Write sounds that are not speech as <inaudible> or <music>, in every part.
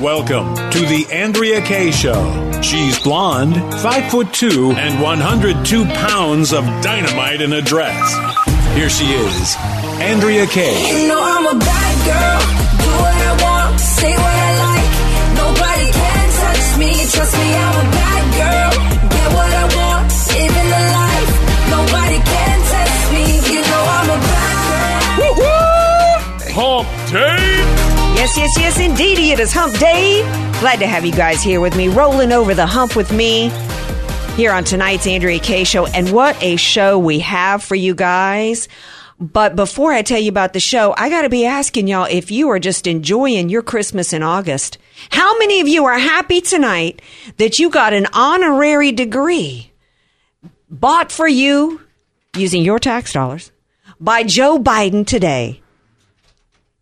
Welcome to the Andrea Kaye Show. She's blonde, five foot two, and 102 pounds of dynamite in a dress. Here she is, Andrea Kaye. You know I'm a bad girl. Do what I want, say what I like. Nobody can touch me. Trust me, I'm a bad girl. Get what I want, living the life. Nobody can test me. You know I'm a bad girl. Woo-hoo! Hump day. Yes, yes, yes, indeedy. It is Hump Day. Glad to have you guys here with me, rolling over the hump with me here on tonight's Andrea Kaye Show. And what a show we have for you guys. But before I tell you about the show, I got to be asking y'all if you are just enjoying your Christmas in August. How many of you are happy tonight that you got an honorary degree bought for you using your tax dollars by Joe Biden today?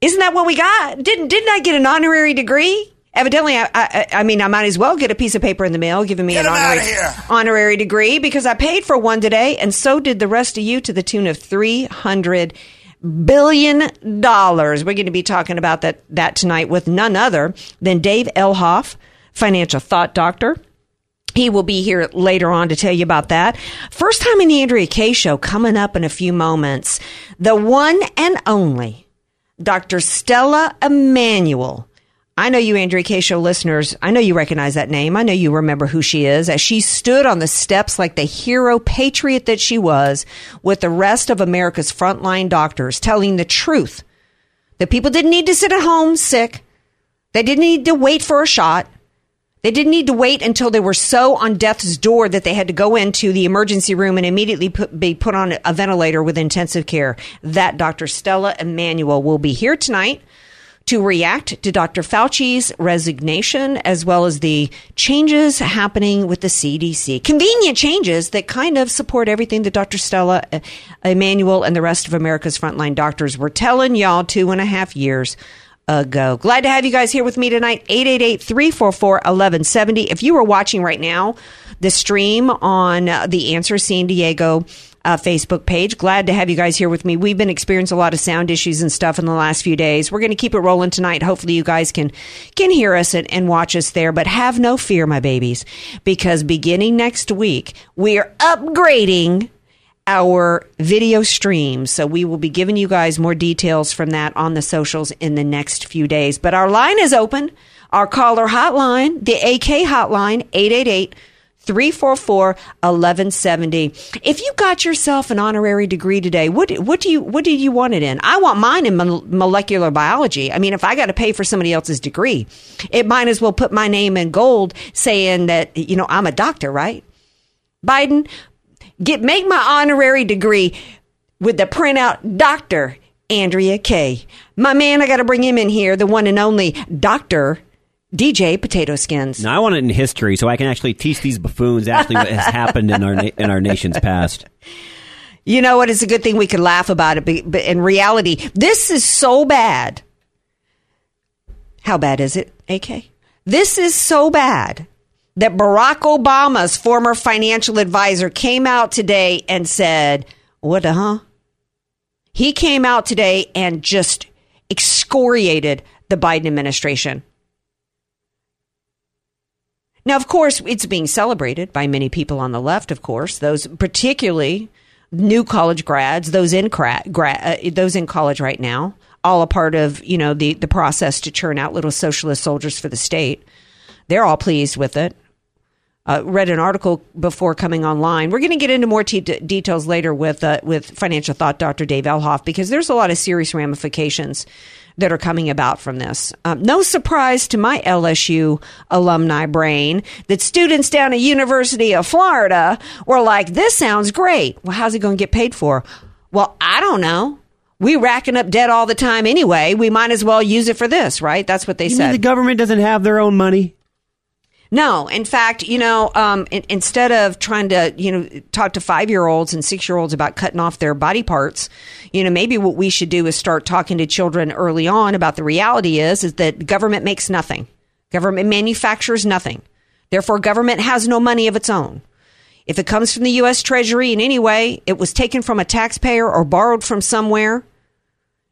Isn't that what we got? Didn't didn't I get an honorary degree? Evidently, I, I, I mean, I might as well get a piece of paper in the mail giving me Get an honorary, honorary degree because I paid for one today, and so did the rest of you to the tune of three hundred billion dollars. We're going to be talking about that that tonight with none other than Dave Elhoff, financial thought doctor. He will be here later on to tell you about that. First time in the Andrea Kaye show coming up in a few moments. The one and only Dr. Stella Immanuel. I know you Andrea Kaye show listeners. I know you recognize that name. I know you remember who she is as she stood on the steps like the hero patriot that she was with the rest of America's frontline doctors telling the truth that people didn't need to sit at home sick. They didn't need to wait for a shot. They didn't need to wait until they were so on death's door that they had to go into the emergency room and immediately put, be put on a ventilator with intensive care. That Dr. Stella Immanuel will be here tonight to react to Dr. Fauci's resignation as well as the changes happening with the CDC. Convenient changes that kind of support everything that Dr. Stella uh, Immanuel and the rest of America's frontline doctors were telling y'all two and a half years ago. Glad to have you guys here with me tonight. 888-344-1170. If you are watching right now, the stream on uh, the Answer San Diego uh, Facebook page. Glad to have you guys here with me. We've been experiencing a lot of sound issues and stuff in the last few days. We're going to keep it rolling tonight. Hopefully, you guys can can hear us and, and watch us there. But have no fear, my babies, because beginning next week, we are upgrading our video stream. So we will be giving you guys more details from that on the socials in the next few days. But our line is open. Our caller hotline, the AK hotline, 888 344 1170. If you got yourself an honorary degree today, what what do you what did you want it in? I want mine in mo- molecular biology. I mean, if I got to pay for somebody else's degree, it might as well put my name in gold saying that, you know, I'm a doctor, right? Biden, get make my honorary degree with the printout Dr. Andrea Kaye. My man, I got to bring him in here, the one and only Dr. DJ Potato Skins. Now I want it in history, so I can actually teach these buffoons actually what has happened in our na- in our nation's past. You know what? It's a good thing we could laugh about it, but, but in reality, this is so bad. How bad is it, AK? This is so bad that Barack Obama's former financial advisor came out today and said, What the huh? He came out today and just excoriated the Biden administration. Now, of course, it's being celebrated by many people on the left, of course, those particularly new college grads, those in cra- gra- uh, those in college right now, all a part of, you know, the the process to churn out little socialist soldiers for the state. They're all pleased with it. Uh, read an article before coming online. We're going to get into more t- details later with uh, with financial thought Dr. Dave Elhoff because there's a lot of serious ramifications that are coming about from this. Um, no surprise to my LSU alumni brain that students down at University of Florida were like, "This sounds great. Well, how's it going to get paid for?" Well, I don't know. We racking up debt all the time anyway. We might as well use it for this, right? That's what they You said. the government doesn't have their own money? No, in fact, you know, um, in, instead of trying to, you know, talk to five year olds and six year olds about cutting off their body parts, you know, maybe what we should do is start talking to children early on about the reality is is that government makes nothing, government manufactures nothing, therefore, government has no money of its own. If it comes from the U.S. Treasury in any way, it was taken from a taxpayer or borrowed from somewhere,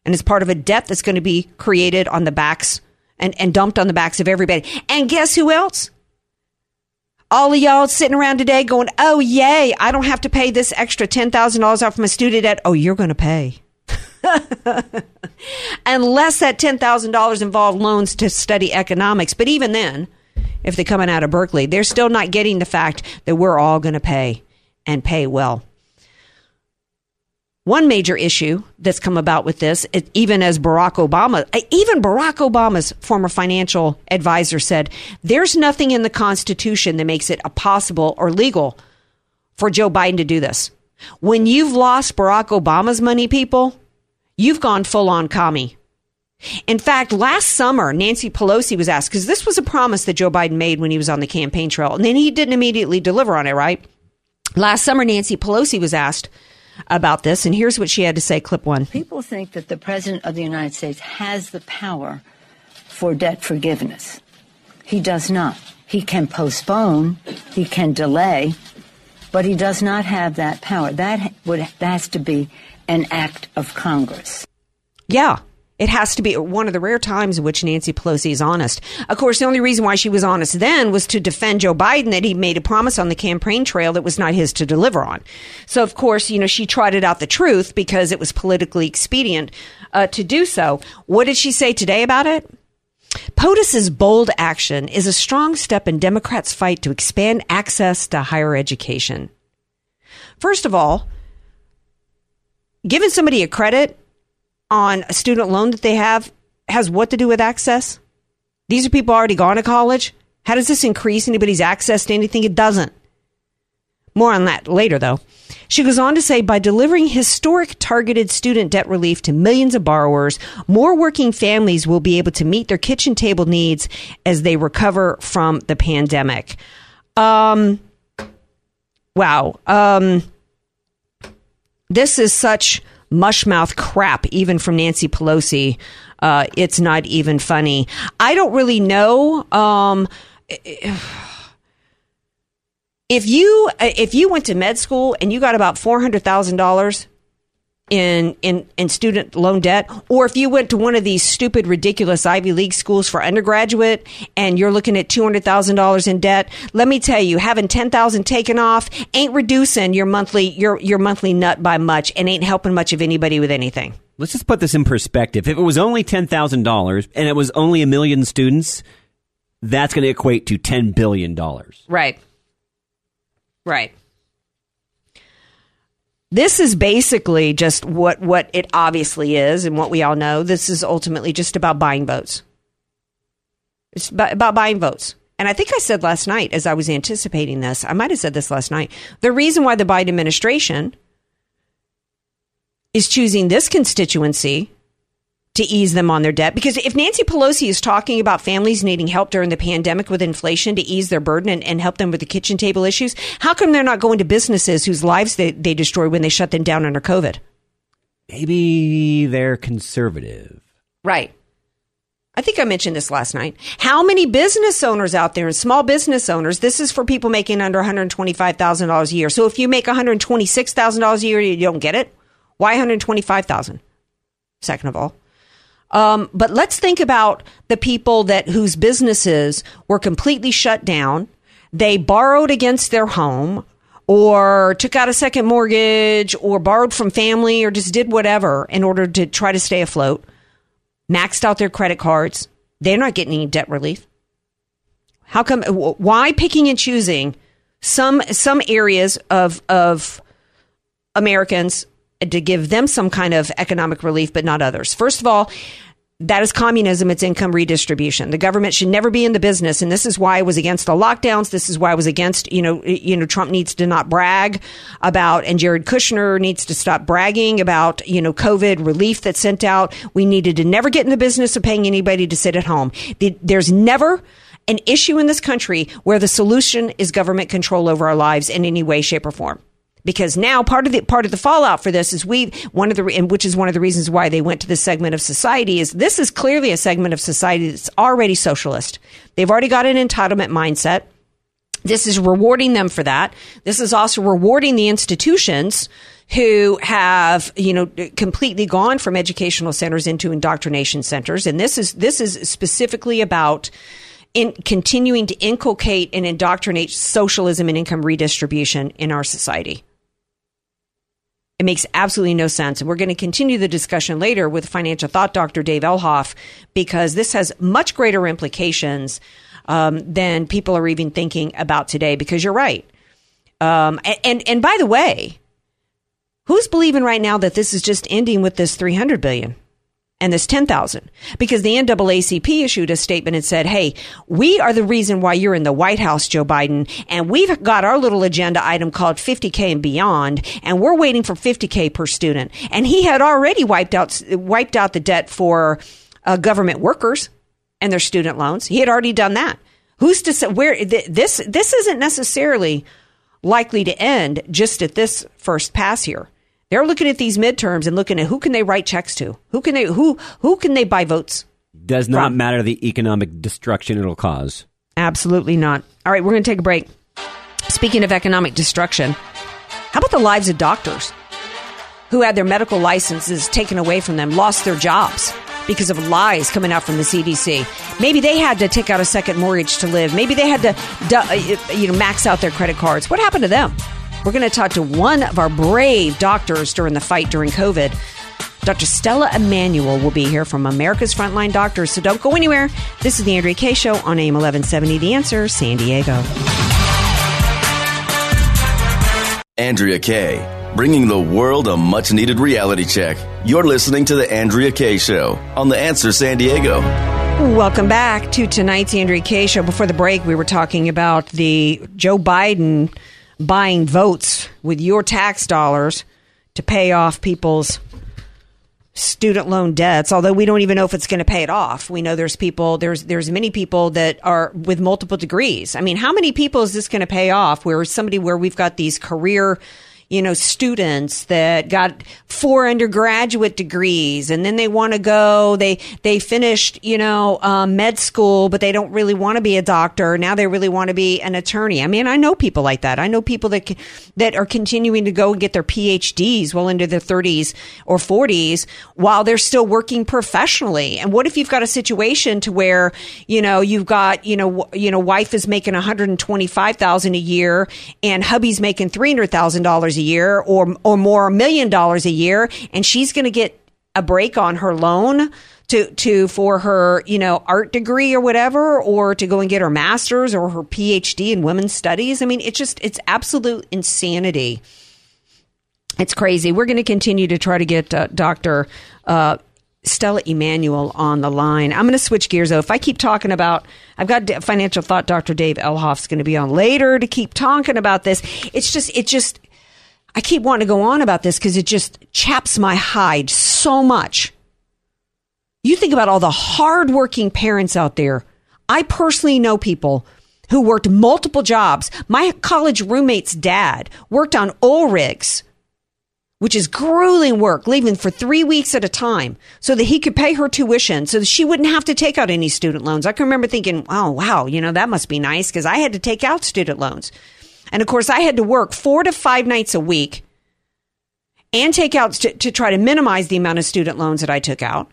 and is part of a debt that's going to be created on the backs and, and dumped on the backs of everybody. And guess who else? All of y'all sitting around today going, oh, yay, I don't have to pay this extra $10,000 off my student debt. Oh, you're going to pay. <laughs> Unless that $10,000 involved loans to study economics. But even then, if they're coming out of Berkeley, they're still not getting the fact that we're all going to pay and pay well. One major issue that's come about with this, it, even as Barack Obama, even Barack Obama's former financial advisor said, there's nothing in the Constitution that makes it possible or legal for Joe Biden to do this. When you've lost Barack Obama's money, people, you've gone full on commie. In fact, last summer, Nancy Pelosi was asked, because this was a promise that Joe Biden made when he was on the campaign trail, and then he didn't immediately deliver on it, right? Last summer, Nancy Pelosi was asked about this, and here's what she had to say. Clip one. People think that the President of the United States has the power for debt forgiveness. He does not. He can postpone, he can delay, but he does not have that power. That would that has to be an act of Congress. Yeah. It has to be one of the rare times in which Nancy Pelosi is honest. Of course, the only reason why she was honest then was to defend Joe Biden that he made a promise on the campaign trail that was not his to deliver on. So, of course, you know, she trotted out the truth because it was politically expedient uh, to do so. What did she say today about it? POTUS's bold action is a strong step in Democrats' fight to expand access to higher education. First of all, giving somebody a credit on a student loan that they have has what to do with access? These are people already gone to college. How does this increase anybody's access to anything? It doesn't. More on that later, though. She goes on to say by delivering historic targeted student debt relief to millions of borrowers, more working families will be able to meet their kitchen table needs as they recover from the pandemic. Um, wow. Um, this is such mushmouth crap, even from Nancy Pelosi. Uh, it's not even funny. I don't really know. Um, if you if you went to med school and you got about four hundred thousand dollars in in in student loan debt, or if you went to one of these stupid, ridiculous Ivy League schools for undergraduate and you're looking at two hundred thousand dollars in debt, let me tell you, having ten thousand taken off ain't reducing your monthly your your monthly nut by much, and ain't helping much of anybody with anything. Let's just put this in perspective. If it was only $10,000 and it was only a million students, that's going to equate to $10 billion. Right. Right. This is basically just what, what it obviously is and what we all know. This is ultimately just about buying votes. It's about, buying votes. And I think I said last night, as I was anticipating this, I might have said this last night. The reason why the Biden administration is choosing this constituency to ease them on their debt. Because if Nancy Pelosi is talking about families needing help during the pandemic with inflation to ease their burden and, and help them with the kitchen table issues, how come they're not going to businesses whose lives they, they destroyed when they shut them down under COVID? Maybe they're conservative. Right. I think I mentioned this last night. How many business owners out there and small business owners? This is for people making under $125,000 a year. So if you make $126,000 a year, you don't get it. Why 125,000? Second of all. Um, but let's think about the people that whose businesses were completely shut down. They borrowed against their home or took out a second mortgage or borrowed from family or just did whatever in order to try to stay afloat. Maxed out their credit cards. They're not getting any debt relief. How come? Why picking and choosing some some areas of of Americans to give them some kind of economic relief, but not others. First of all, That is communism. It's income redistribution. The government should never be in the business, and this is why I was against the lockdowns. This is why I was against, you know, you know, Trump needs to not brag about, and Jared Kushner needs to stop bragging about, you know, COVID relief that's sent out. We needed to never get in the business of paying anybody to sit at home. There's never an issue in this country where the solution is government control over our lives in any way, shape, or form because now part of the part of the fallout for this is we one of the and which is one of the reasons why they went to this segment of society is this is clearly a segment of society that's already socialist. They've already got an entitlement mindset. This is rewarding them for that. This is also rewarding the institutions who have, you know, completely gone from educational centers into indoctrination centers. And this is, this is specifically about in continuing to inculcate and indoctrinate socialism and income redistribution in our society. It makes absolutely no sense. And we're going to continue the discussion later with financial thought doctor Dave Elhoff because this has much greater implications um, than people are even thinking about today. Because you're right. Um, and, and, and by the way, who's believing right now that this is just ending with this 300 billion? And this 10,000 because the NAACP issued a statement and said, Hey, we are the reason why you're in the White House, Joe Biden. And we've got our little agenda item called 50K and beyond. And we're waiting for 50K per student. And he had already wiped out, wiped out the debt for uh, government workers and their student loans. He had already done that. Who's to say where this, this isn't necessarily likely to end just at this first pass here. They're looking at these midterms and looking at who can they write checks to? Who can they who who can they buy votes? Does not from? matter the economic destruction it'll cause. Absolutely not. All right, we're going to take a break. Speaking of economic destruction, how about the lives of doctors who had their medical licenses taken away from them, lost their jobs because of lies coming out from the CDC? Maybe they had to take out a second mortgage to live. Maybe they had to, uh, you know, max out their credit cards. What happened to them? We're going to talk to one of our brave doctors during the fight during COVID. Dr. Stella Immanuel will be here from America's Frontline Doctors, so don't go anywhere. This is the Andrea Kaye Show on AM 1170 The Answer, San Diego. Andrea Kaye, bringing the world a much needed reality check. You're listening to The Andrea Kaye Show on The Answer San Diego. Welcome back to tonight's Andrea Kaye Show. Before the break, we were talking about the Joe Biden buying votes with your tax dollars to pay off people's student loan debts although we don't even know if it's going to pay it off. We know there's people there's there's many people that are with multiple degrees. I mean how many people is this going to pay off where somebody where we've got these career you know, students that got four undergraduate degrees and then they want to go, they, they finished, you know, um, med school, but they don't really want to be a doctor. Now they really want to be an attorney. I mean, I know people like that. I know people that, that are continuing to go and get their PhDs well into their 30s or 40s while they're still working professionally. And what if you've got a situation to where, you know, you've got, you know, you know, wife is making 125,000 a year and hubby's making $300,000 a year or or more million dollars a year and she's going to get a break on her loan to to for her you know art degree or whatever or to go and get her masters or her phd in women's studies i mean it's just it's absolute insanity it's crazy we're going to continue to try to get uh, dr uh, Stella Immanuel on the line. I'm going to switch gears though. If I keep talking about, I've got financial thought Dr. Dave Elhoff's going to be on later to keep talking about this. It's just, it just, I keep wanting to go on about this because it just chaps my hide so much. You think about all the hardworking parents out there. I personally know people who worked multiple jobs. My college roommate's dad worked on oil rigs, which is grueling work, leaving for three weeks at a time so that he could pay her tuition so that she wouldn't have to take out any student loans. I can remember thinking, oh, wow, you know, that must be nice because I had to take out student loans. And of course, I had to work four to five nights a week and take out to, to try to minimize the amount of student loans that I took out.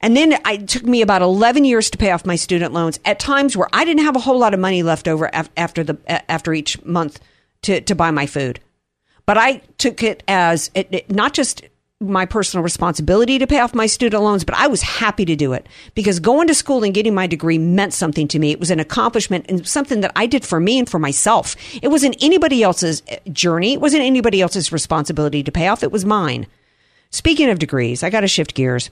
And then it took me about 11 years to pay off my student loans at times where I didn't have a whole lot of money left over after the after each month to, to buy my food. But I took it as it, it, not just my personal responsibility to pay off my student loans, but I was happy to do it because going to school and getting my degree meant something to me. It was an accomplishment and something that I did for me and for myself. It wasn't anybody else's uh, journey. It wasn't anybody else's responsibility to pay off. It was mine. Speaking of degrees, I got to shift gears.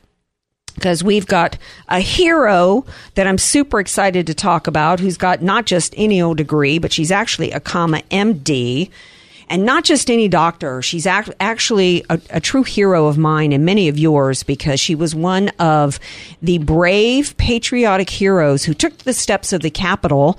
because we've got a hero that I'm super excited to talk about who's got not just any old degree, but she's actually a comma MD and not just any doctor. She's act- actually a, a, true hero of mine and many of yours because she was one of the brave, patriotic heroes who took the steps of the Capitol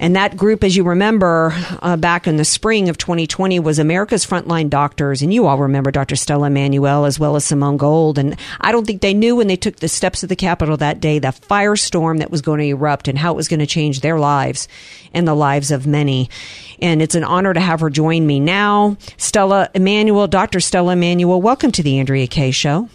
and that group, as you remember, uh, back in the spring of 2020 was America's Frontline Doctors. And you all remember Dr. Stella Immanuel as well as Simone Gold. And I don't think they knew when they took the steps of the Capitol that day, the firestorm that was going to erupt and how it was going to change their lives and the lives of many. And it's an honor to have her join me now. Stella Immanuel, Dr. Stella Immanuel, welcome to the Andrea Kaye Show.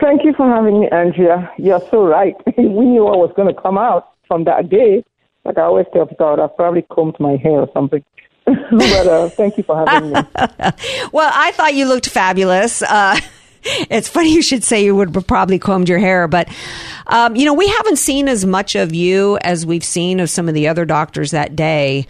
Thank you for having me, Andrea. You're so right. <laughs> we knew what was going to come out from that day like I always tell people, I've probably combed my hair or something. <laughs> but uh, thank you for having me. <laughs> well, I thought you looked fabulous. Uh, <laughs> it's funny you should say you would have probably combed your hair, but um, you know we haven't seen as much of you as we've seen of some of the other doctors that day.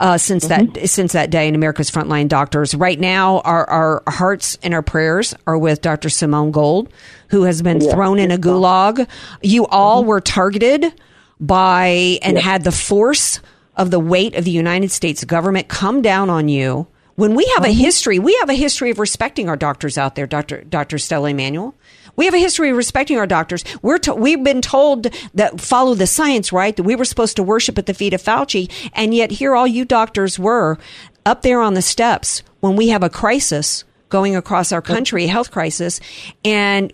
Uh, since mm-hmm. that since that day in America's Frontline Doctors. Right now, our, our hearts and our prayers are with Dr. Simone Gold, who has been yeah, thrown in a gulag. You all mm-hmm. were targeted by and had the force of the weight of the United States government come down on you. When we have a mm-hmm. history, we have a history of respecting our doctors out there, Dr. Dr. Stella Immanuel. We have a history of respecting our doctors. We're to, we've been told that follow the science, right? That we were supposed to worship at the feet of Fauci, and yet here all you doctors were up there on the steps when we have a crisis going across our country, a health crisis, and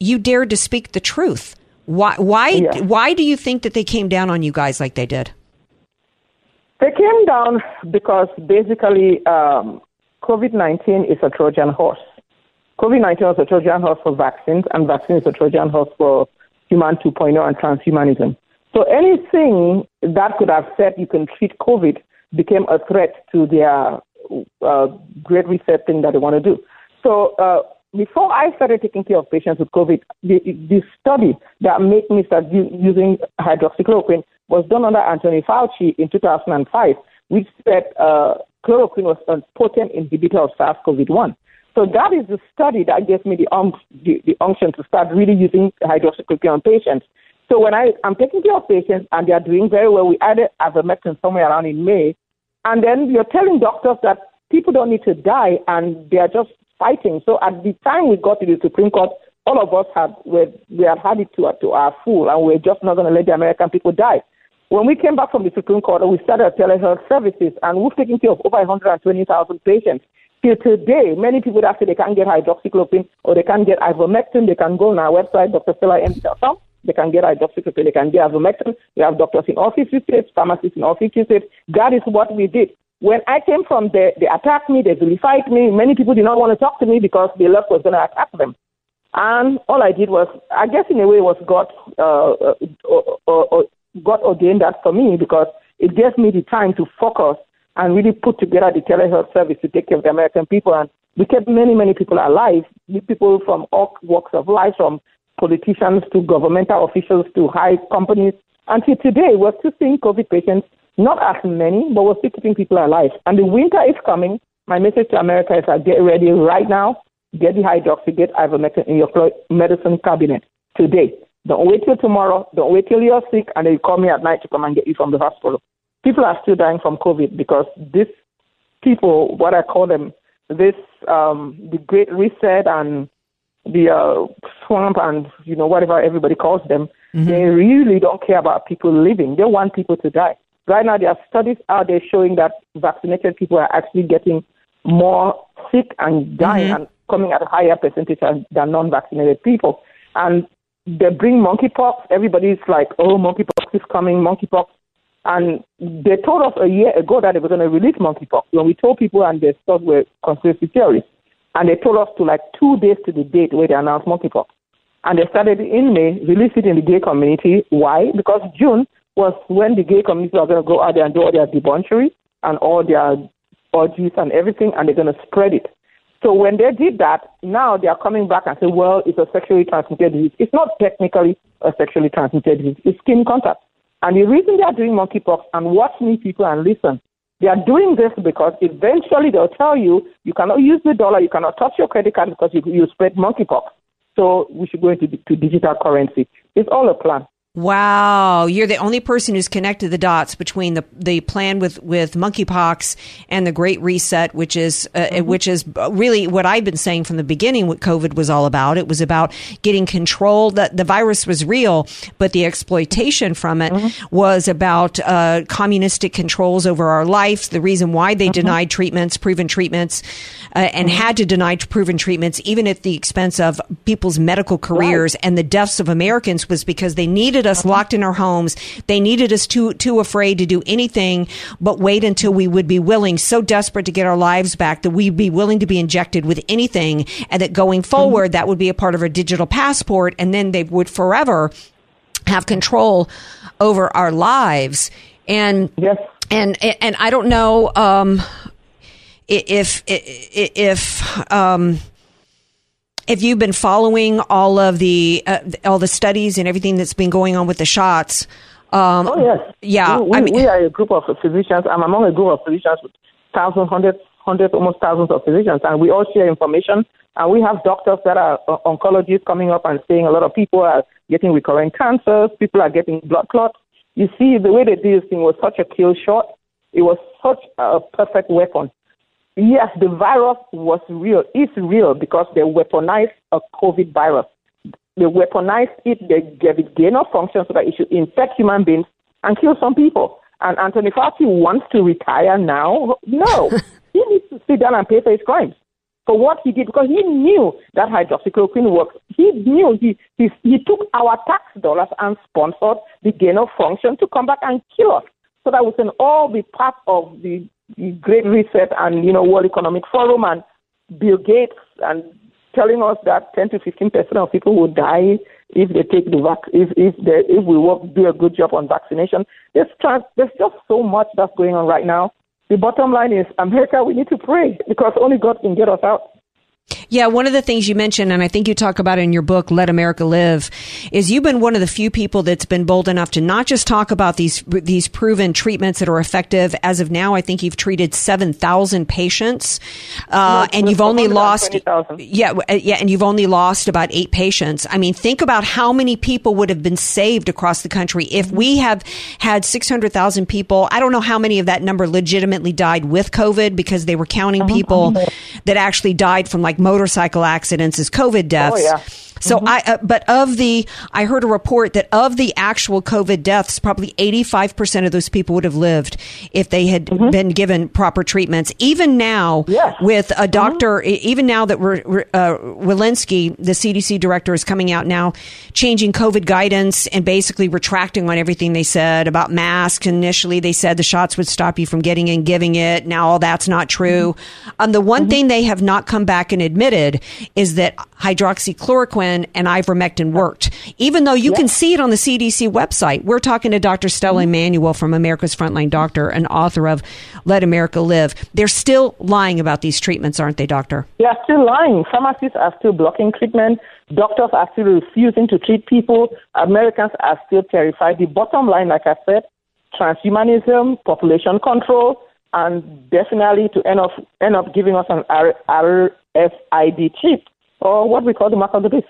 you dared to speak the truth. Why? Why? Yeah. Why do you think that they came down on you guys like they did? They came down because basically um, COVID nineteen is a Trojan horse. COVID nineteen was a Trojan horse for vaccines, and vaccine is a Trojan horse for human 2.0 and transhumanism. So anything that could have said you can treat COVID became a threat to their uh, great reset thing that they want to do. So uh, before I started taking care of patients with COVID, the, the study that made me start using hydroxychloroquine was done under Anthony Fauci in 2005, which said uh, chloroquine was a potent inhibitor of SARS-CoV-1. So that is the study that gave me the, um, the, the unction to start really using hydroxychloroquine on patients. So when I, I'm taking care of patients and they are doing very well, we added ivermectin somewhere around in May, and then you're telling doctors that people don't need to die and they are just fighting. So at the time we got to the Supreme Court, all of us had we, we had had it to, to our full, and we're just not going to let the American people die. When we came back from the Supreme Court, we started telehealth services, and we've taken care of over 120,000 patients. Till today, many people that say they can't get hydroxychloroquine or they can't get ivermectin, they can go on our website, drstellamd.com. They can get hydroxychloroquine, they can get ivermectin. We have doctors in all 50 states, pharmacists in all 50 states. That is what we did. When I came from there, they attacked me, they vilified me. Many people did not want to talk to me because they left was going to attack them. And all I did was, I guess in a way, was God, uh, uh, uh, God ordained that for me because it gave me the time to focus and really put together the telehealth service to take care of the American people. And we kept many, many people alive, people from all walks of life, from politicians to governmental officials to high companies. Until today, we're still seeing COVID patients not as many, but we're still keeping people alive. And the winter is coming. My message to America is that get ready right now. Get the hydroxy, get ivermectin in your medicine cabinet today. Don't wait till tomorrow. Don't wait till you're sick and then you call me at night to come and get you from the hospital. People are still dying from COVID because these people, what I call them, this um, the Great Reset and the uh, swamp and you know whatever everybody calls them, mm-hmm. they really don't care about people living. They want people to die. Right now, there are studies out there showing that vaccinated people are actually getting more sick and dying mm-hmm. and coming at a higher percentage than non-vaccinated people. And they bring monkeypox. Everybody's like, oh, monkeypox is coming, monkeypox. And they told us a year ago that they were going to release monkeypox. When we told people and they thought we were conspiracy theorists. And they told us to like two days to the date where they announced monkeypox. And they started in May, released it in the gay community. Why? Because June was when the gay community are going to go out there and do all their debauchery and all their orgies and everything, and they're going to spread it. So when they did that, now they are coming back and say, well, it's a sexually transmitted disease. It's not technically a sexually transmitted disease. It's skin contact. And the reason they are doing monkeypox and watch me people and listen, they are doing this because eventually they'll tell you you cannot use the dollar, you cannot touch your credit card because you, you spread monkeypox. So we should go into to digital currency. It's all a plan. Wow, you're the only person who's connected the dots between the the plan with with monkeypox and the Great Reset, which is uh, mm-hmm. which is really what I've been saying from the beginning. What COVID was all about. It was about getting control. That the virus was real, but the exploitation from it mm-hmm. was about uh, communistic controls over our lives. The reason why they mm-hmm. denied treatments, proven treatments, uh, and mm-hmm. had to deny proven treatments, even at the expense of people's medical careers right. and the deaths of Americans, was because they needed us locked in our homes. They needed us too too afraid to do anything but wait until we would be willing, so desperate to get our lives back that we'd be willing to be injected with anything, and that going forward, mm-hmm. that would be a part of our digital passport, and then they would forever have control over our lives. And yes. and and I don't know um, if if, if um, if you've been following all of the uh, all the studies and everything that's been going on with the shots. Um, oh yes, yeah. We, we, I mean, we, are a group of physicians. I'm among a group of physicians with thousands, hundreds, hundreds, almost thousands of physicians, and we all share information. And we have doctors that are uh, oncologists coming up and saying a lot of people are getting recurrent cancers. People are getting blood clots. You see, the way they did this thing was such a kill shot. It was such a perfect weapon Yes, the virus was real. It's real because they weaponized a COVID virus. They weaponized it, they gave it gain of function so that it should infect human beings and kill some people. And Anthony Fauci wants to retire now. No, <laughs> he needs to sit down and pay for his crimes for what he did because he knew that hydroxychloroquine works. He knew he, he, he took our tax dollars and sponsored the gain of function to come back and kill us so that we can all be part of the Great Reset and you know World Economic Forum and Bill Gates and telling us that 10 to 15 percent of people will die if they take the vac if if they, if we work do a good job on vaccination. There's trans, there's just so much that's going on right now. The bottom line is America. We need to pray because only God can get us out. Yeah, one of the things you mentioned, and I think you talk about in your book, Let America Live, is you've been one of the few people that's been bold enough to not just talk about these these proven treatments that are effective. As of now, I think you've treated seven thousand patients, uh, and you've only lost 20, yeah, uh, yeah, and you've only lost about eight patients. I mean, think about how many people would have been saved across the country if we have had six hundred thousand people. I don't know how many of that number legitimately died with COVID because they were counting uh-huh. people that actually died from like like motorcycle accidents as COVID deaths. Oh, yeah. So mm-hmm. I, uh, but of the, I heard a report that of the actual COVID deaths, probably 85% of those people would have lived if they had mm-hmm. been given proper treatments. Even now, yes. with a doctor, mm-hmm. even now that we're, uh, Walensky, the CDC director, is coming out now, changing COVID guidance and basically retracting on everything they said about masks. Initially, they said the shots would stop you from getting and giving it. Now all that's not true. Mm-hmm. Um, the one mm-hmm. thing they have not come back and admitted is that hydroxychloroquine and ivermectin worked, even though you can see it on the CDC website. We're talking to Dr. Stella mm-hmm. From America's Frontline Doctor and author of Let America Live. They're still lying about these treatments, aren't they, Doctor? They are still lying. Pharmacists are still blocking treatment. Doctors are still refusing to treat people. Americans are still terrified. The bottom line, like I said, transhumanism, population control, and definitely to end up end up giving us an RFID chip or what we call the mark of the beast.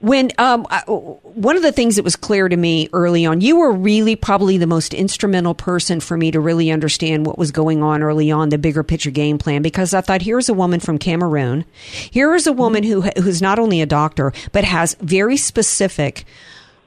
When um, one of the things that was clear to me early on, you were really probably the most instrumental person for me to really understand what was going on early on, the bigger picture game plan. Because I thought, here's a woman from Cameroon, here is a woman who who's not only a doctor but has very specific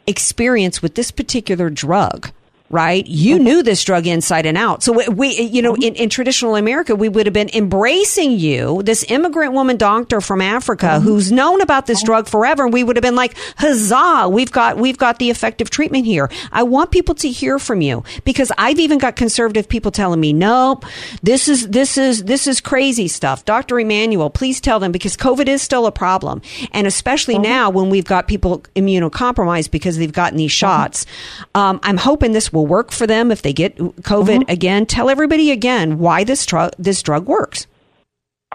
experience with this particular drug right? You knew this drug inside and out. So we, you know, in, in traditional America, we would have been embracing you, this immigrant woman doctor from Africa mm-hmm. who's known about this drug forever. And we would have been like, huzzah, we've got, we've got the effective treatment here. I want people to hear from you because I've even got conservative people telling me, nope, this is, this is, this is crazy stuff. Dr. Immanuel, please tell them because COVID is still a problem. And especially mm-hmm. now when we've got people immunocompromised because they've gotten these mm-hmm. shots. Mm-hmm. Um, I'm hoping this will will work for them if they get COVID mm-hmm. again. Tell everybody again why this drug this drug works.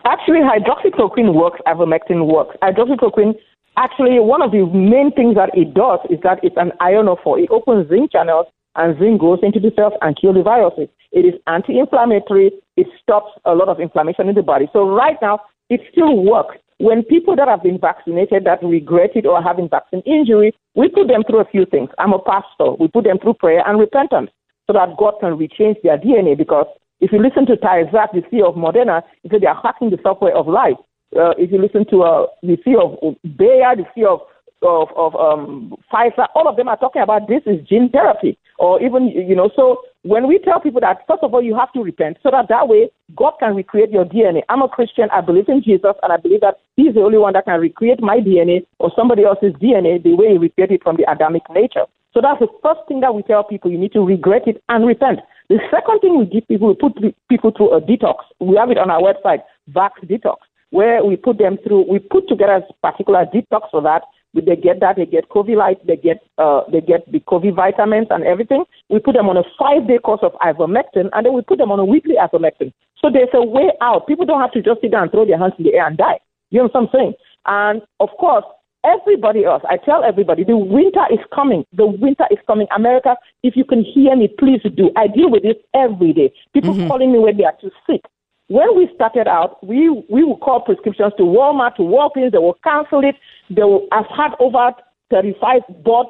Actually, hydroxychloroquine works. Ivermectin works. Hydroxychloroquine actually one of the main things that it does is that it's an ionophore. It opens zinc channels and zinc goes into the cells and kills the viruses. It is anti-inflammatory. It stops a lot of inflammation in the body. So right now, it still works. When people that have been vaccinated that regret it or having vaccine injury, we put them through a few things. I'm a pastor. We put them through prayer and repentance so that God can rechange their DNA because if you listen to Tal Zaks, the CEO of Moderna, he said they are hacking the software of life. Uh, if you listen to uh, the CEO of Bayer, the CEO of of, of um, Pfizer, all of them are talking about this is gene therapy, or even you know. So when we tell people that, first of all, you have to repent, so that that way God can recreate your DNA. I'm a Christian. I believe in Jesus, and I believe that He's the only one that can recreate my DNA or somebody else's DNA the way He recreated it from the Adamic nature. So that's the first thing that we tell people. You need to regret it and repent. The second thing we give people, we put people through a detox. We have it on our website, Vax Detox, where we put them through, we put together a particular detox for that. They get that, they get COVID light, they get uh, they get the COVID vitamins and everything. We put them on a five day course of ivermectin, and then we put them on a weekly ivermectin. So there's a way out. People don't have to just sit down and throw their hands in the air and die. You know what I'm saying? And of course, everybody else, I tell everybody, the winter is coming. The winter is coming. America, if you can hear me, please do. I deal with this every day. People Mm-hmm. calling me when they are too sick. When we started out, we we would call prescriptions to Walmart, to Walgreens. They will cancel it. They will, I've had over 35 board,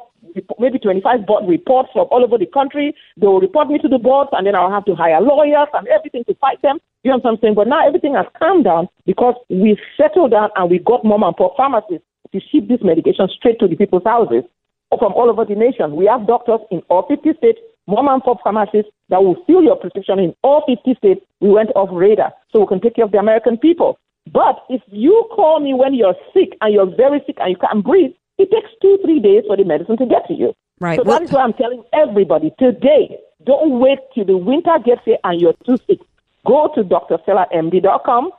maybe 25 board reports from all over the country. They will report me to the boards, and then I'll have to hire lawyers and everything to fight them. You know what I'm saying? But now everything has calmed down because we settled down and we got mom and pop pharmacists to ship this medication straight to the people's houses from all over the nation. We have doctors in all 50 states, mom and pop pharmacies that will fill your prescription in all 50 states. We went off radar so we can take care of the American people. But if you call me when you're sick and you're very sick and you can't breathe, it takes two, three days for the medicine to get to you. Right. So Well- that is why I'm telling everybody today, don't wait till the winter gets here and you're too sick. Go to drstellamd.com,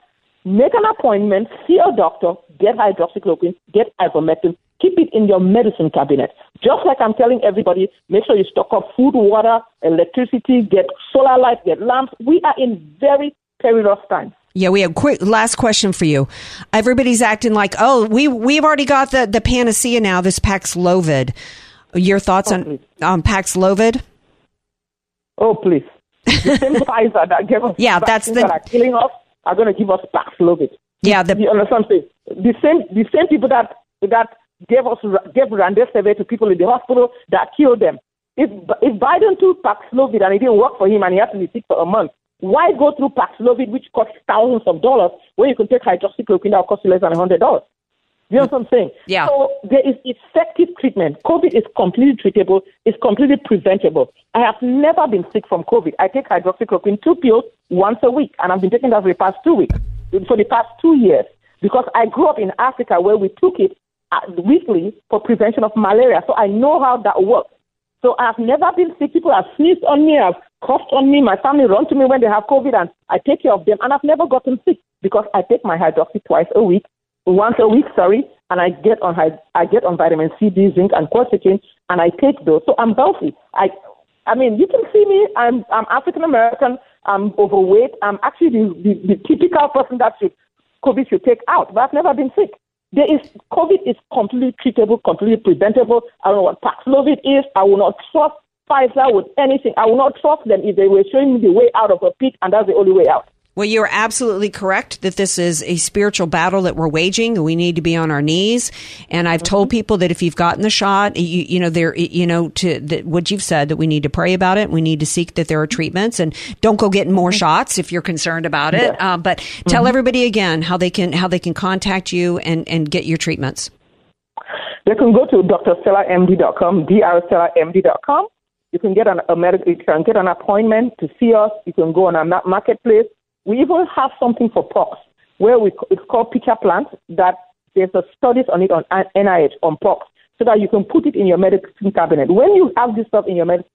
make an appointment, see a doctor, get hydroxychloroquine, get ivermectin, keep it in your medicine cabinet. Just like I'm telling everybody, make sure you stock up food, water, electricity, get solar lights, get lamps. We are in very perilous times. Yeah, we have quick last question for you. Everybody's acting like, oh, we we've already got the the panacea now. This Paxlovid. Your thoughts on um, Paxlovid? Oh, please. The same <laughs> Pfizer that gave us Yeah, that's the- that are killing us are going to give us Paxlovid. Yeah, the you understand? what I'm saying? The same, the same people that that gave us gave Remdesivir to people in the hospital that killed them. If if Biden took Paxlovid and it didn't work for him and he had to be sick for a month, why go through Paxlovid, which costs thousands of dollars, when you can take hydroxychloroquine that will cost you less than a hundred dollars? You know mm. what I'm saying? Yeah. So there is effective treatment. COVID is completely treatable. It's completely preventable. I have never been sick from COVID. I take hydroxychloroquine two pills once a week, and I've been taking that for the past two weeks, for the past two years, because I grew up in Africa where we took it Uh, weekly for prevention of malaria. So I know how that works. So I've never been sick. People have sneezed on me, have coughed on me. My family run to me when they have COVID, and I take care of them. And I've never gotten sick because I take my hydroxy twice a week, once a week, sorry, and I get on I get on vitamin C, D, zinc, and quercetin, and I take those. So I'm healthy. I, I mean, you can see me. I'm I'm African American. I'm overweight. I'm actually the, the, the typical person that should COVID should take out, but I've never been sick. There is COVID is completely treatable, completely preventable. I don't know what Paxlovid is. I will not trust Pfizer with anything. I will not trust them if they were showing me the way out of a pit, and that's the only way out. Well, you're absolutely correct that this is a spiritual battle that we're waging. and We need to be on our knees. And I've told mm-hmm. people that if you've gotten the shot, you, you know, there, you know, to that what you've said that we need to pray about it. We need to seek that there are treatments, and don't go getting more mm-hmm. shots if you're concerned about it. Uh, but tell mm-hmm. everybody again how they can how they can contact you and and get your treatments. They can go to drstellamd.com, drstellamd.com. You can get an a medical, you can get an appointment to see us. You can go on our marketplace. We even have something for pox, where we it's called Pitcher Plant. That there's a studies on it on NIH on pox, so that you can put it in your medicine cabinet. When you have this stuff in your medicine,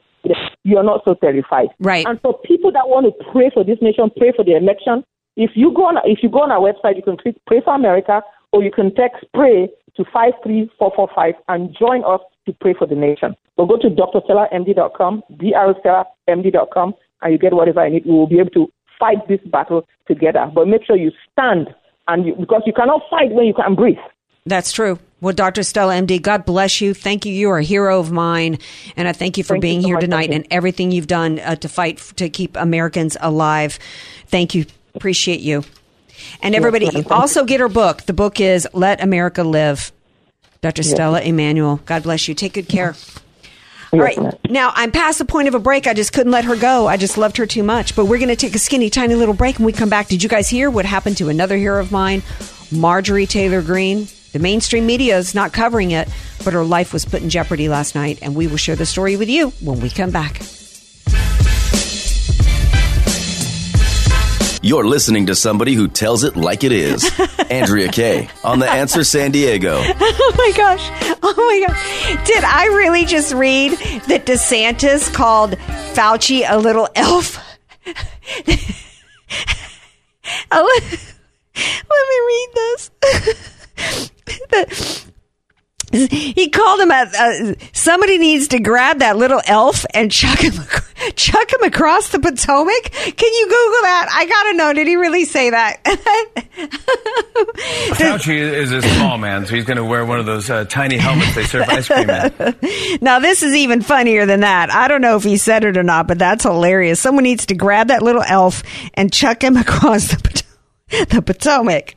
you're not so terrified. Right. And for people that want to pray for this nation, pray for the election. If you go on, if you go on our website, you can click Pray for America, or you can text Pray to five three four four five and join us to pray for the nation. So go to drstellamd.com, drstellamd.com, and you get whatever I need. We will be able to fight this battle together. But make sure you stand, and you, because you cannot fight when you can't breathe. That's true. Well, Dr. Stella MD, God bless you. Thank you. You are a hero of mine. And I thank you for Thank you being so here much, tonight and everything you've done uh, to fight f- to keep Americans alive. Thank you. Appreciate you. And everybody. Thank also get her book. The book is Let America Live. Dr. Stella Immanuel. God bless you. Take good care. <laughs> All right. Now, I'm past the point of a break. I just couldn't let her go. I just loved her too much. But we're going to take a skinny, tiny little break. and we come back, did you guys hear what happened to another hero of mine, Marjorie Taylor Greene? The mainstream media is not covering it, but her life was put in jeopardy last night. And we will share the story with you when we come back. You're listening to somebody who tells it like it is. <laughs> Andrea Kaye on The Answer San Diego. <laughs> Oh my gosh. Oh my gosh. Did I really just read that DeSantis called Fauci a little elf? <laughs> Let me read this. <laughs> He called him a, a somebody needs to grab that little elf and chuck him <laughs> chuck him across the Potomac. Can you Google that? I gotta know. Did he really say that? <laughs> Fauci is a small man, so he's going to wear one of those uh, tiny helmets they serve ice cream in. now this is even funnier than that. I don't know if he said it or not, but that's hilarious. Someone needs to grab that little elf and chuck him across the Pot- the Potomac.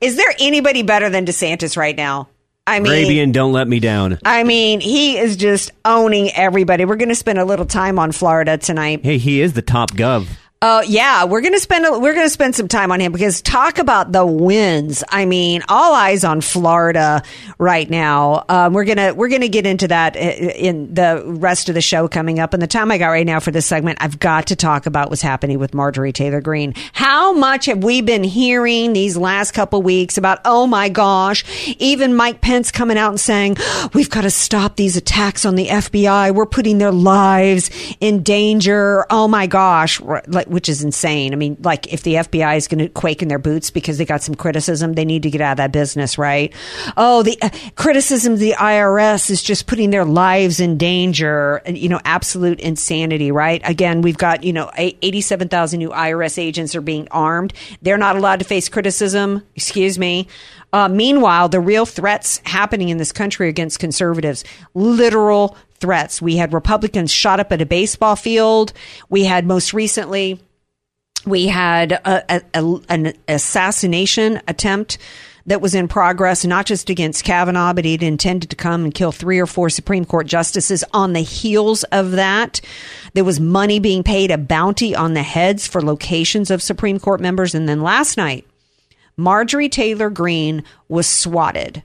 Is there anybody better than DeSantis right now? I mean, Arabian, don't let me down. I mean, he is just owning everybody. We're going to spend a little time on Florida tonight. Hey, he is the top gov. Oh yeah, we're gonna spend a, we're gonna spend some time on him because talk about the wins. I mean, all eyes on Florida right now. Um, we're gonna we're gonna get into that in the rest of the show coming up. And the time I got right now for this segment, I've got to talk about what's happening with Marjorie Taylor Greene. How much have we been hearing these last couple weeks about? Oh my gosh, even Mike Pence coming out and saying we've got to stop these attacks on the FBI. We're putting their lives in danger. Oh my gosh, like which is insane. I mean, like if the FBI is going to quake in their boots because they got some criticism, they need to get out of that business, right? Oh, the uh, criticism of the IRS is just putting their lives in danger. You know, absolute insanity, right? Again, we've got you know 87,000 new IRS agents are being armed. They're not allowed to face criticism. Excuse me. Uh, meanwhile, the real threats happening in this country against conservatives, literal threats. We had Republicans shot up at a baseball field. We had most recently, we had a, a, an assassination attempt that was in progress, not just against Kavanaugh, but he'd intended to come and kill three or four Supreme Court justices. On the heels of that, there was money being paid, a bounty on the heads for locations of Supreme Court members. And then last night, Marjorie Taylor Greene was swatted.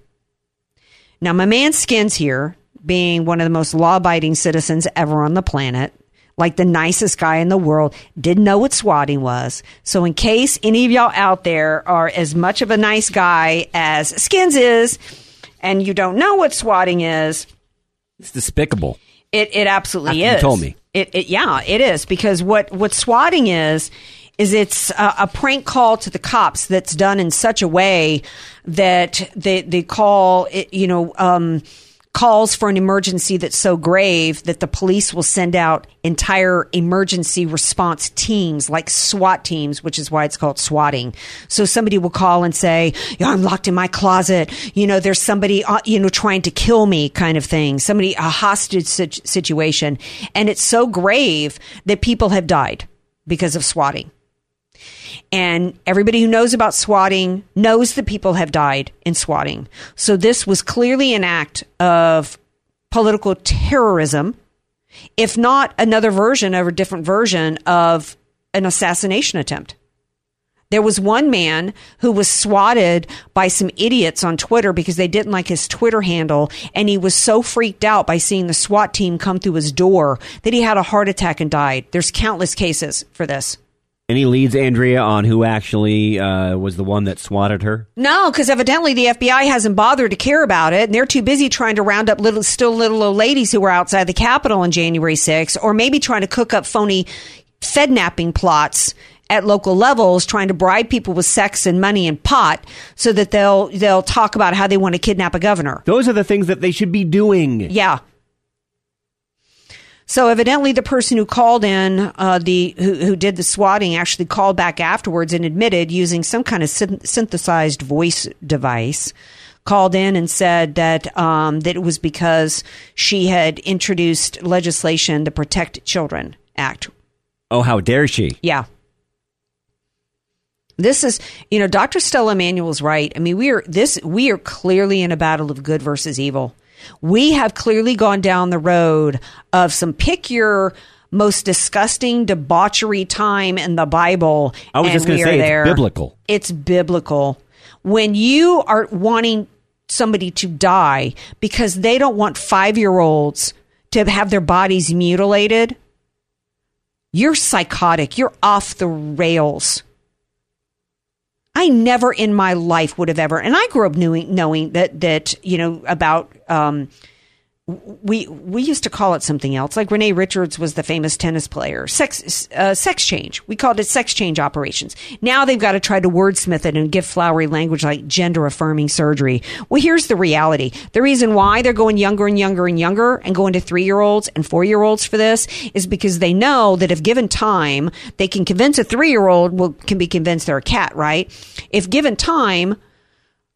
Now, my man Skins here, being one of the most law abiding citizens ever on the planet, like the nicest guy in the world, didn't know what swatting was. So, in case any of y'all out there are as much of a nice guy as Skins is, and you don't know what swatting is, It's despicable. it it absolutely After you is. told me. It, it yeah, it is because what what swatting is is it's a, a prank call to the cops that's done in such a way that they they call it you know um, calls for an emergency that's so grave that the police will send out entire emergency response teams like SWAT teams, which is why it's called swatting. So somebody will call and say, yeah, I'm locked in my closet. You know, there's somebody, uh, you know, trying to kill me kind of thing. Somebody, a hostage sit- situation. And it's so grave that people have died because of swatting. And everybody who knows about swatting knows that people have died in swatting. So this was clearly an act of political terrorism, if not another version or a different version of an assassination attempt. There was one man who was swatted by some idiots on Twitter because they didn't like his Twitter handle. And he was so freaked out by seeing the SWAT team come through his door that he had a heart attack and died. There's countless cases for this. Any leads, Andrea, on who actually uh, was the one that swatted her? No, because evidently the FBI hasn't bothered to care about it, and they're too busy trying to round up little, still little old ladies who were outside the Capitol on January 6th, or maybe trying to cook up phony fednapping plots at local levels, trying to bribe people with sex and money and pot, so that they'll they'll talk about how they want to kidnap a governor. Those are the things that they should be doing. Yeah. So evidently, the person who called in, uh, the who, who did the swatting, actually called back afterwards and admitted using some kind of syn- synthesized voice device, called in and said that um, that it was because she had introduced legislation, the Protect Children Act. Oh, how dare she? Yeah. This is, you know, Dr. Stella Immanuel's right. I mean, we are this we are clearly in a battle of good versus evil. We have clearly gone down the road of some pick your most disgusting debauchery time in the Bible. I was and just we are say, it's biblical. It's biblical. When you are wanting somebody to die because they don't want five year olds to have their bodies mutilated, you're psychotic. You're off the rails. I never in my life would have ever, and I grew up knowing, knowing that that you know about. Um, we we used to call it something else. Like Renee Richards was the famous tennis player. Sex uh, sex change. We called it sex change operations. Now they've got to try to wordsmith it and give flowery language like gender affirming surgery. Well, here's the reality. The reason why they're going younger and younger and younger and going to three year olds and four year olds for this is because they know that if given time, they can convince a three year old will can be convinced they're a cat. Right? If given time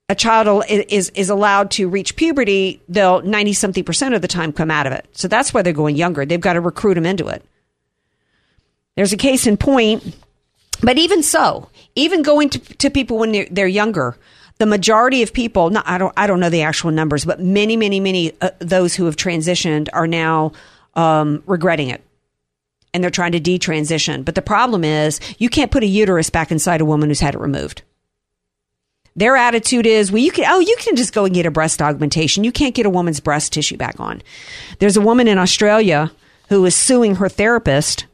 a child is is allowed to reach puberty, they'll ninety something percent of the time come out of it. So that's why they're going younger. They've got to recruit them into it. There's a case in point, but even so, even going to, to people when they're, they're younger, the majority of people, not, I don't I don't know the actual numbers, but many many many uh, those who have transitioned are now um, regretting it. And they're trying to detransition. But the problem is, you can't put a uterus back inside a woman who's had it removed. Their attitude is, well, you can, oh, you can just go and get a breast augmentation. You can't get a woman's breast tissue back on. There's a woman in Australia who is suing her therapist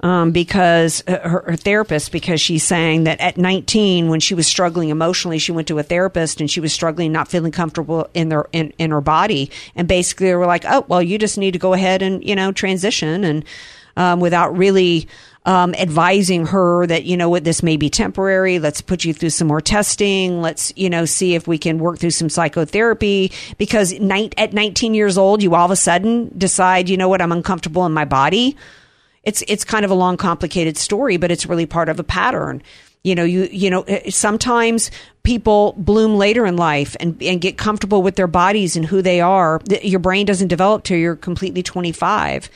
um, because uh, her, her therapist because she's saying that at 19 when she was struggling emotionally she went to a therapist and she was struggling not feeling comfortable in their in, in her body and basically they were like oh well you just need to go ahead and you know transition and um, without really um, advising her that you know what this may be temporary. Let's put you through some more testing. Let's you know see if we can work through some psychotherapy because night, at 19 years old, you all of a sudden decide you know what I'm uncomfortable in my body. It's it's kind of a long, complicated story, but it's really part of a pattern. You know, you you know eh, sometimes people bloom later in life and and get comfortable with their bodies and who they are. Your brain doesn't develop till you're completely 25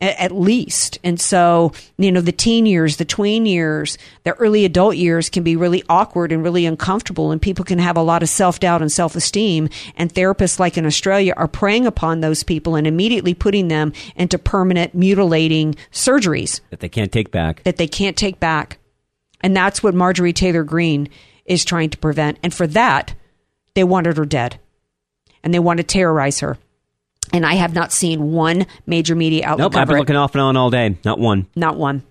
at least. And so, you know, the teen years, the tween years, the early adult years can be really awkward and really uncomfortable, and people can have a lot of self doubt and self esteem. And therapists, like in Australia, are preying upon those people and immediately putting them into permanent mutilating surgeries that they can't take back. that they can't take back. And that's what Marjorie Taylor Greene is trying to prevent. And for that, they wanted her dead. And they want to terrorize her. And I have not seen one major media outlet Nope, I've been looking off and on all day. Not one. Not one.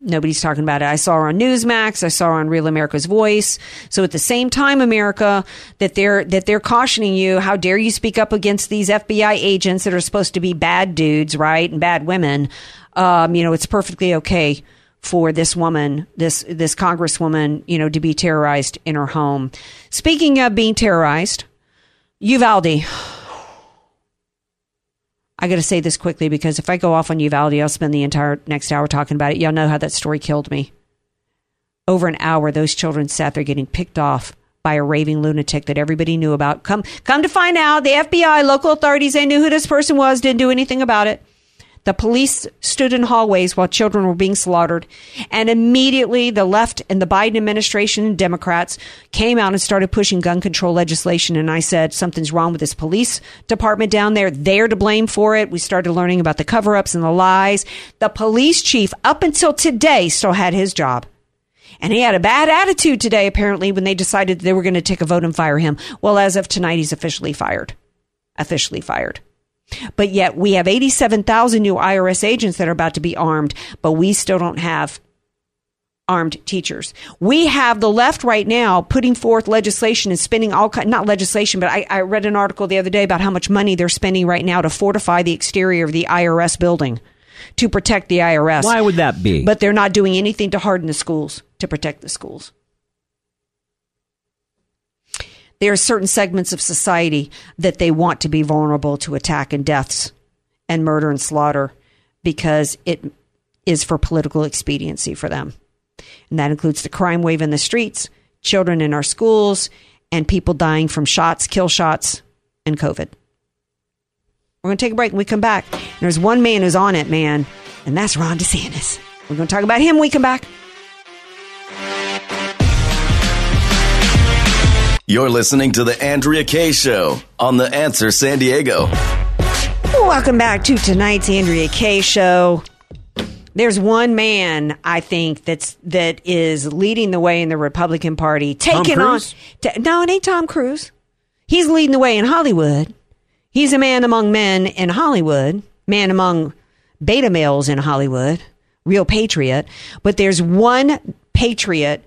Nobody's talking about it. I saw her on Newsmax. I saw her on Real America's Voice. So at the same time, America, that they're that they're cautioning you, how dare you speak up against these FBI agents that are supposed to be bad dudes, right, and bad women? Um, you know, it's perfectly okay for this woman, this this congresswoman, you know, to be terrorized in her home. Speaking of being terrorized, Uvalde. I got to say this quickly because if I go off on Uvalde, I'll spend the entire next hour talking about it. Y'all know how that story killed me. Over an hour, those children sat there getting picked off by a raving lunatic that everybody knew about. Come, come to find out, the FBI, local authorities, they knew who this person was, didn't do anything about it. The police stood in hallways while children were being slaughtered. And immediately the left and the Biden administration and Democrats came out and started pushing gun control legislation. And I said, something's wrong with this police department down there. They're to blame for it. We started learning about the cover ups and the lies. The police chief, up until today, still had his job. And he had a bad attitude today, apparently, when they decided they were going to take a vote and fire him. Well, as of tonight, he's officially fired. Officially fired. But yet we have 87,000 new IRS agents that are about to be armed, but we still don't have armed teachers. We have the left right now putting forth legislation and spending all kind, not legislation, but I, I read an article the other day about how much money they're spending right now to fortify the exterior of the IRS building to protect the IRS. Why would that be? But they're not doing anything to harden the schools to protect the schools. There are certain segments of society that they want to be vulnerable to attack and deaths and murder and slaughter because it is for political expediency for them. And that includes the crime wave in the streets, children in our schools, and people dying from shots, kill shots, and COVID. We're going to take a break and we come back. And there's one man who's on it, man, and that's Ron DeSantis. We're going to talk about him when we come back. You're listening to The Andrea Kaye Show on The Answer San Diego. Welcome back to tonight's Andrea Kaye show. There's one man I think that's that is leading the way in the Republican Party, Tom taking on. Cruise? ta- no, it ain't Tom Cruise. He's leading the way in Hollywood. He's a man among men in Hollywood, man among beta males in Hollywood, real patriot. But there's one patriot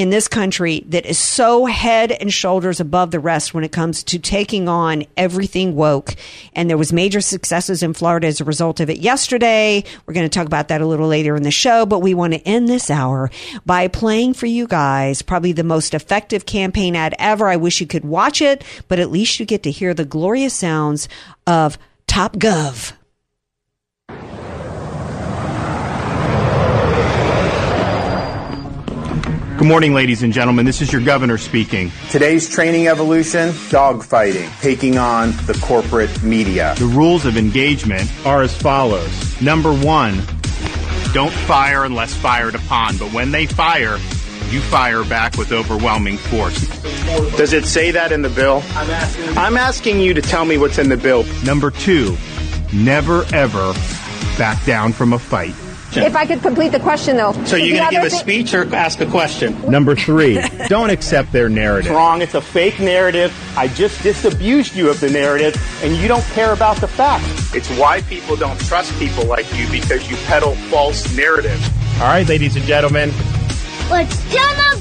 in this country that is so head and shoulders above the rest when it comes to taking on everything woke. And there was major successes in Florida as a result of it yesterday. We're going to talk about that a little later in the show, but we want to end this hour by playing for you guys probably the most effective campaign ad ever. I wish you could watch it, but at least you get to hear the glorious sounds of Top Gov. Good morning, ladies and gentlemen. This is your governor speaking. Today's training evolution dogfighting, taking on the corporate media. The rules of engagement are as follows. Number one, don't fire unless fired upon, but when they fire, you fire back with overwhelming force. Does it say that in the bill? I'm asking. I'm asking you to tell me what's in the bill. Number two, never ever back down from a fight. If I could complete the question, though. So you're going to give a thi- speech or ask a question? Number three, don't accept their narrative. It's wrong. It's a fake narrative. I just disabused you of the narrative, and you don't care about the facts. It's why people don't trust people like you because you peddle false narratives. All right, ladies and gentlemen. Let's jump up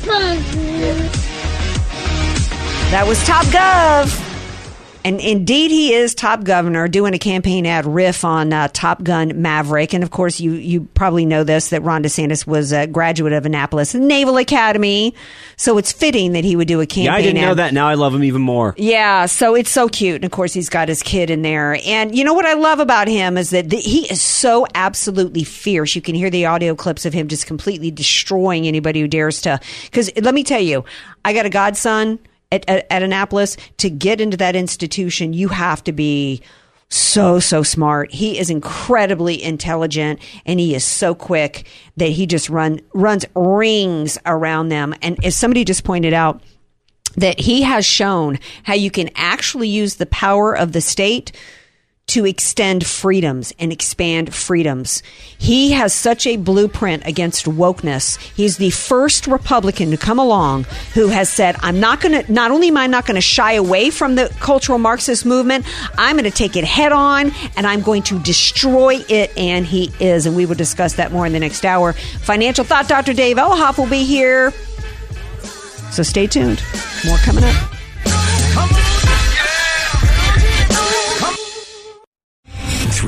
That was Top Gov. And indeed, he is top governor doing a campaign ad riff on uh, Top Gun Maverick. And of course, you you probably know this that Ron DeSantis was a graduate of Annapolis Naval Academy, so it's fitting that he would do a campaign. Yeah, I didn't ad. know that. Now I love him even more. Yeah, so it's so cute. And of course, he's got his kid in there. And you know what I love about him is that th- he is so absolutely fierce. You can hear the audio clips of him just completely destroying anybody who dares to. Because let me tell you, I got a godson at, at, at Annapolis. To get into that institution, you have to be so so smart. He is incredibly intelligent and he is so quick that he just run runs rings around them. And as somebody just pointed out, that he has shown how you can actually use the power of the state to extend freedoms and expand freedoms. He has such a blueprint against wokeness. He's the first Republican to come along who has said, I'm not going to, not only am I not going to shy away from the cultural Marxist movement, I'm going to take it head on and I'm going to destroy it. And he is. And we will discuss that more in the next hour. Financial Thought Dr. Dave Elhoff will be here. So stay tuned. More coming up.